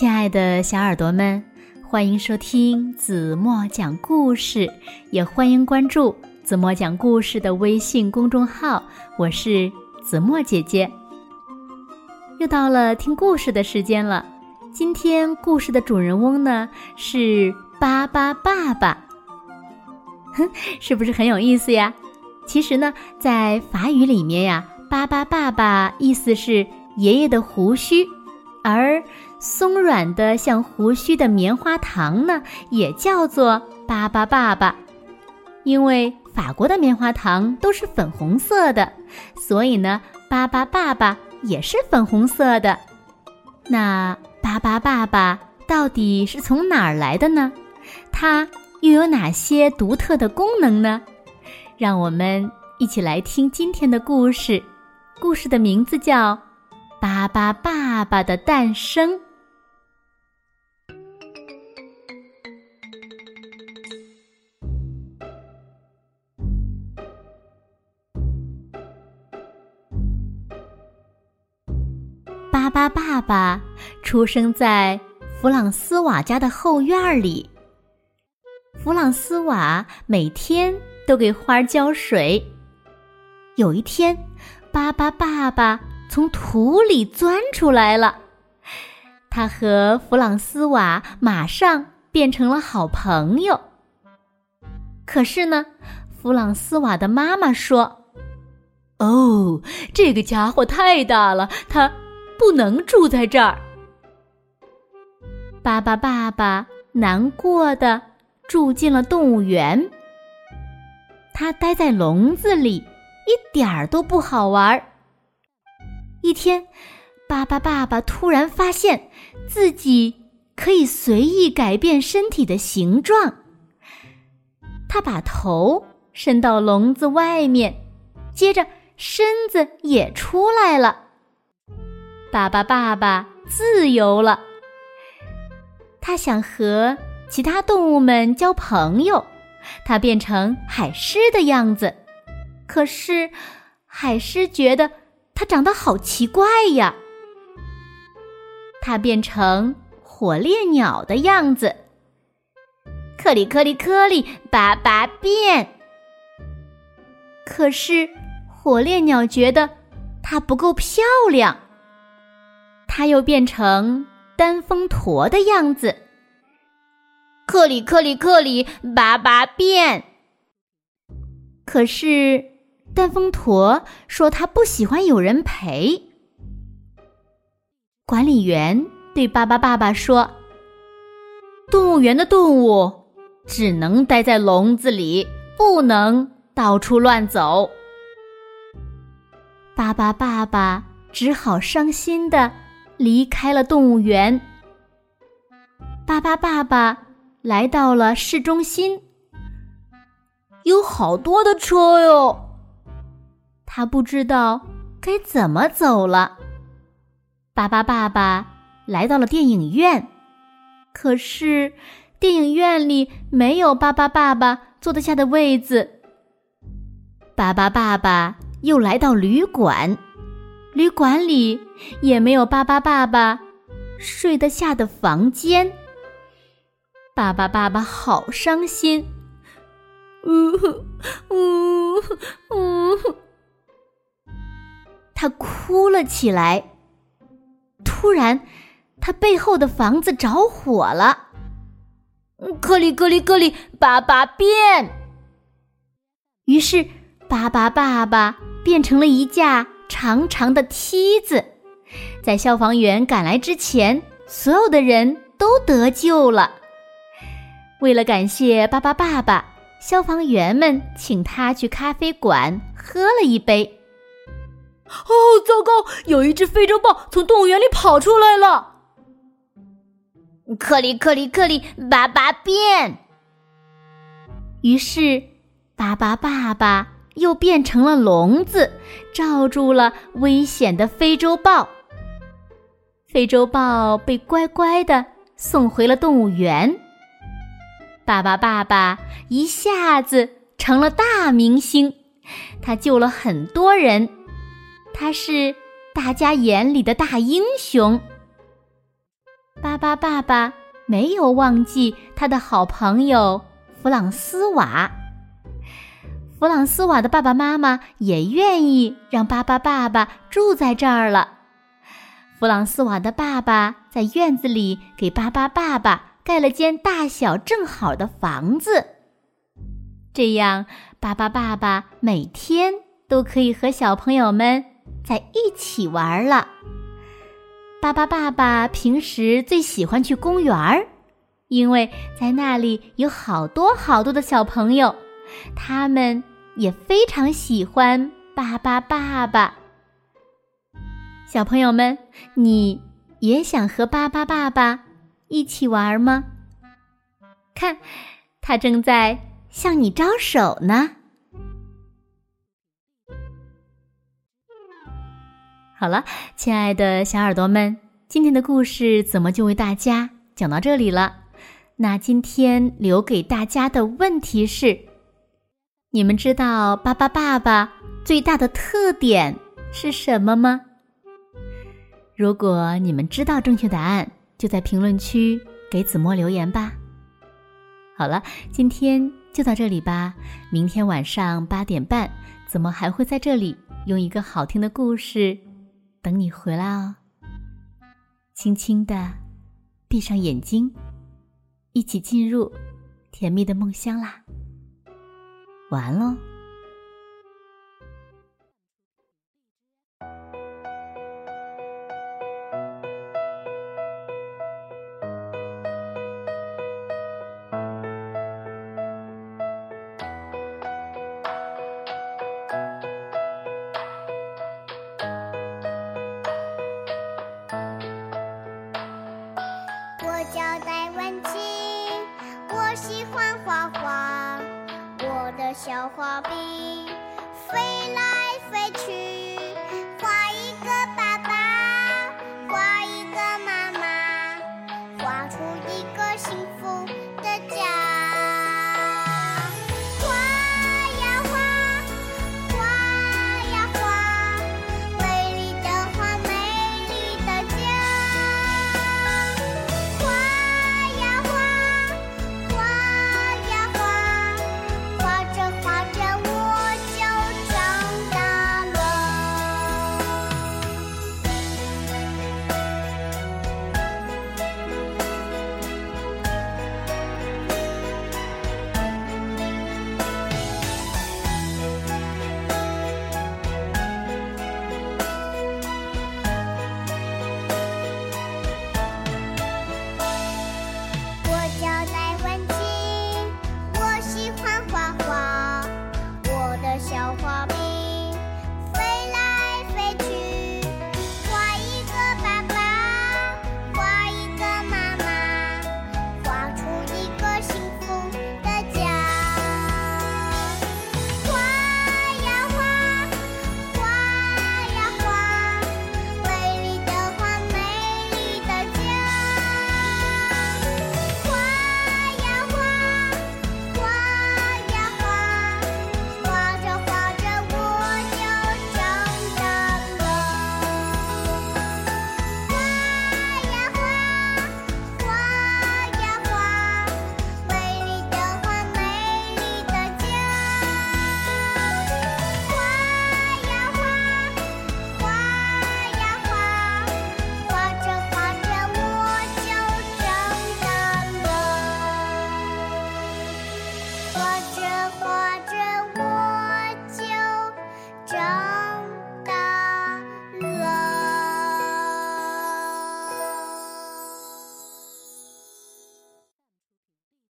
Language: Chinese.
亲爱的小耳朵们，欢迎收听子墨讲故事，也欢迎关注子墨讲故事的微信公众号。我是子墨姐姐。又到了听故事的时间了。今天故事的主人翁呢是巴巴爸爸，哼，是不是很有意思呀？其实呢，在法语里面呀，巴巴爸爸意思是爷爷的胡须，而松软的像胡须的棉花糖呢，也叫做巴巴爸爸。因为法国的棉花糖都是粉红色的，所以呢，巴巴爸爸也是粉红色的。那巴巴爸爸到底是从哪儿来的呢？它又有哪些独特的功能呢？让我们一起来听今天的故事。故事的名字叫《巴巴爸爸的诞生》。巴巴爸爸出生在弗朗斯瓦家的后院里。弗朗斯瓦每天。都给花浇水。有一天，巴巴爸爸从土里钻出来了，他和弗朗斯瓦马上变成了好朋友。可是呢，弗朗斯瓦的妈妈说：“哦，这个家伙太大了，他不能住在这儿。”巴巴爸爸难过的住进了动物园。他待在笼子里，一点儿都不好玩。一天，巴巴爸爸突然发现自己可以随意改变身体的形状。他把头伸到笼子外面，接着身子也出来了。巴巴爸爸自由了。他想和其他动物们交朋友。他变成海狮的样子，可是海狮觉得它长得好奇怪呀。它变成火烈鸟的样子，克里克里克里，叭叭变。可是火烈鸟觉得它不够漂亮，它又变成单峰驼的样子。克里克里克里，叭叭变。可是，单峰驼说他不喜欢有人陪。管理员对巴巴爸爸说：“动物园的动物只能待在笼子里，不能到处乱走。”巴巴爸爸只好伤心的离开了动物园。巴巴爸爸。来到了市中心，有好多的车哟。他不知道该怎么走了。巴巴爸爸来到了电影院，可是电影院里没有巴巴爸爸坐得下的位子。巴巴爸爸又来到旅馆，旅馆里也没有巴巴爸爸睡得下的房间。爸爸，爸爸好伤心，呜呜呜！他哭了起来。突然，他背后的房子着火了。克里克里克里，爸爸变。于是，巴巴爸爸变成了一架长长的梯子。在消防员赶来之前，所有的人都得救了。为了感谢巴巴爸爸，消防员们请他去咖啡馆喝了一杯。哦，糟糕！有一只非洲豹从动物园里跑出来了。克里克里克里，巴巴变。于是，巴巴爸爸又变成了笼子，罩住了危险的非洲豹。非洲豹被乖乖的送回了动物园。爸爸，爸爸一下子成了大明星，他救了很多人，他是大家眼里的大英雄。巴巴爸爸没有忘记他的好朋友弗朗斯瓦。弗朗斯瓦的爸爸妈妈也愿意让巴巴爸爸住在这儿了。弗朗斯瓦的爸爸在院子里给巴巴爸爸盖了间大小正好的房子，这样巴巴爸爸每天都可以和小朋友们在一起玩了。巴巴爸爸平时最喜欢去公园儿，因为在那里有好多好多的小朋友，他们也非常喜欢巴巴爸爸。小朋友们，你也想和巴巴爸爸一起玩吗？看，他正在向你招手呢。好了，亲爱的小耳朵们，今天的故事怎么就为大家讲到这里了？那今天留给大家的问题是：你们知道巴巴爸爸最大的特点是什么吗？如果你们知道正确答案，就在评论区给子墨留言吧。好了，今天就到这里吧。明天晚上八点半，子墨还会在这里用一个好听的故事。等你回来哦，轻轻的闭上眼睛，一起进入甜蜜的梦乡啦。晚安喽。叫戴文清，我喜欢画画，小花瓶飞来飞去。Club.